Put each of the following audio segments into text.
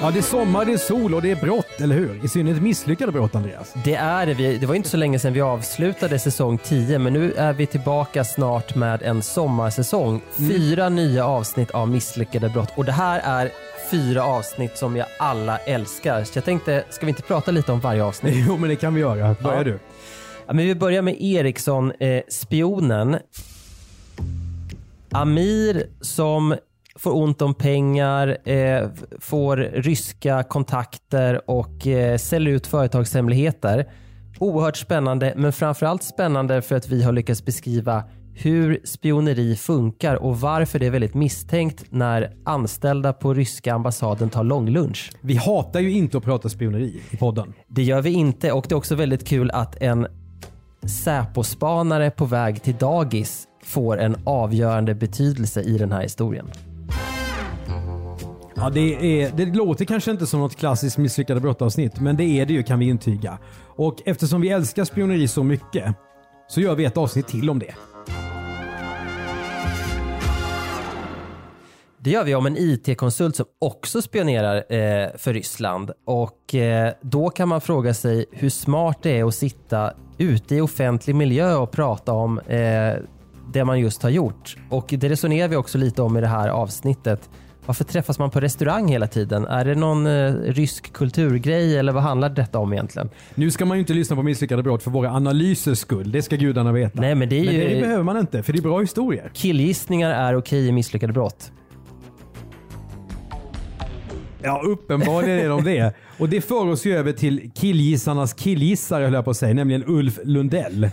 Ja, det är sommar, det är sol och det är brott, eller hur? I synnerhet misslyckade brott, Andreas. Det är det. Vi- Det var inte så länge sedan vi avslutade säsong 10 men nu är vi tillbaka snart med en sommarsäsong. Fyra nya avsnitt av misslyckade brott och det här är fyra avsnitt som jag alla älskar. Så jag tänkte, ska vi inte prata lite om varje avsnitt? Jo, men det kan vi göra. Börja Ja. du. Ja, men vi börjar med Eriksson, eh, spionen. Amir som får ont om pengar, eh, får ryska kontakter och eh, säljer ut företagshemligheter. Oerhört spännande, men framförallt spännande för att vi har lyckats beskriva hur spioneri funkar och varför det är väldigt misstänkt när anställda på ryska ambassaden tar långlunch. Vi hatar ju inte att prata spioneri i podden. Det gör vi inte och det är också väldigt kul att en Säpo-spanare på väg till dagis får en avgörande betydelse i den här historien. Ja, det, är, det låter kanske inte som något klassiskt misslyckade brottavsnitt, men det är det ju kan vi intyga. Och eftersom vi älskar spioneri så mycket så gör vi ett avsnitt till om det. Det gör vi om en IT-konsult som också spionerar eh, för Ryssland. Och eh, då kan man fråga sig hur smart det är att sitta ute i offentlig miljö och prata om eh, det man just har gjort. Och det resonerar vi också lite om i det här avsnittet. Varför träffas man på restaurang hela tiden? Är det någon eh, rysk kulturgrej eller vad handlar detta om egentligen? Nu ska man ju inte lyssna på misslyckade brott för våra analysers skull, det ska gudarna veta. Nej, men det är men ju- det behöver man inte, för det är bra historier. Killgissningar är okej i misslyckade brott. Ja, uppenbarligen är de det. Och det för oss ju över till killgissarnas killgissare höll jag på att säga, nämligen Ulf Lundell.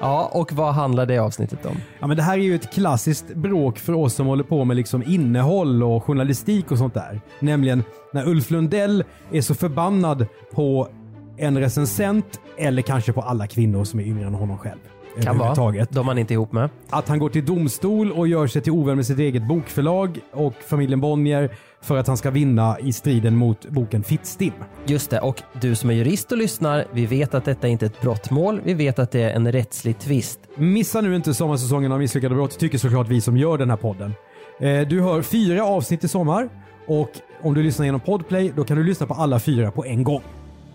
Ja, och vad handlar det avsnittet om? Ja, men det här är ju ett klassiskt bråk för oss som håller på med liksom innehåll och journalistik och sånt där. Nämligen när Ulf Lundell är så förbannad på en recensent eller kanske på alla kvinnor som är yngre än honom själv. Kan vara. De man inte är ihop med. Att han går till domstol och gör sig till ovän med sitt eget bokförlag och familjen Bonnier för att han ska vinna i striden mot boken Fittstim. Just det, och du som är jurist och lyssnar, vi vet att detta inte är ett brottmål. Vi vet att det är en rättslig tvist. Missa nu inte sommarsäsongen av Misslyckade brott, tycker såklart vi som gör den här podden. Eh, Du hör fyra avsnitt i sommar och om du lyssnar genom Podplay då kan du lyssna på alla fyra på en gång.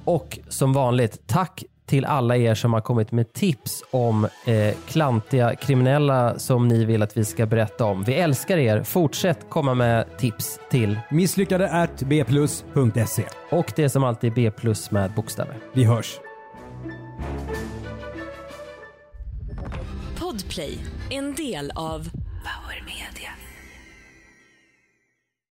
Och som vanligt, tack till alla er som har kommit med tips om eh, klantiga kriminella som ni vill att vi ska berätta om. Vi älskar er. Fortsätt komma med tips till Misslyckade bplus.se. och det som alltid är B plus med bokstäver. Vi hörs. Podplay, en del av